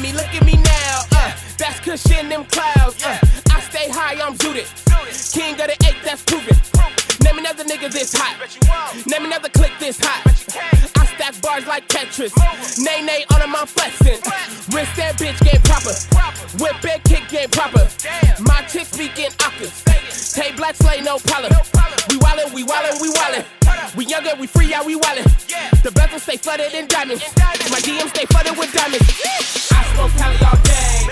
me, look at me now. Uh, that's cushion them clouds. Uh, I stay high, I'm zooted. King of the eight, that's proven. Name another nigga this hot. Name another click this hot. I stack bars like Tetris. Nay nay all of my flexing. Wrist that bitch game proper. Whip big kick game proper. My chick speaking octaves. Tay black slay no problem. We wildin', we wildin', we wildin'. We younger, we free, yeah, we wildin'. The bezel stay flooded in diamonds. My DM stay flooded with diamonds. I smoke Cali all day.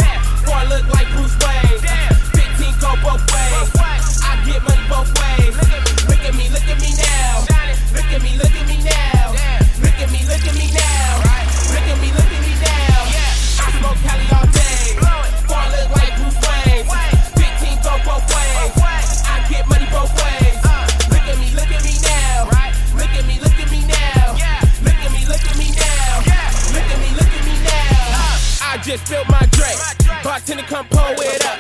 Boy look like Bruce Wayne. 15 just filled my drink. Bartender come pour it up.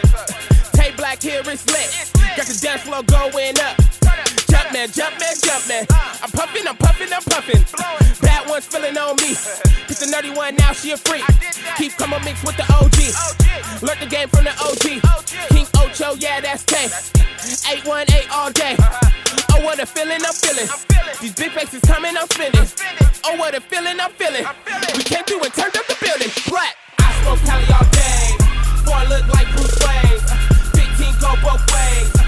Tay black here is lit. Got the dance floor going up. Jump man, jump man, jump man. I'm puffing, I'm puffing, I'm puffing. Bad ones feeling on me. Pick the nerdy one now, she a freak. Keep coming mixed with the OG. Learn the game from the OG. King Ocho, yeah, that's Tay. 818 all day. Oh, what a feeling I'm feeling. These big faces coming, I'm spinning. Oh, what a feeling I'm feeling. We came through and turned up the building. Black. Smoke Cali all day. Boy, look like Bruce Wayne. 15 go both ways.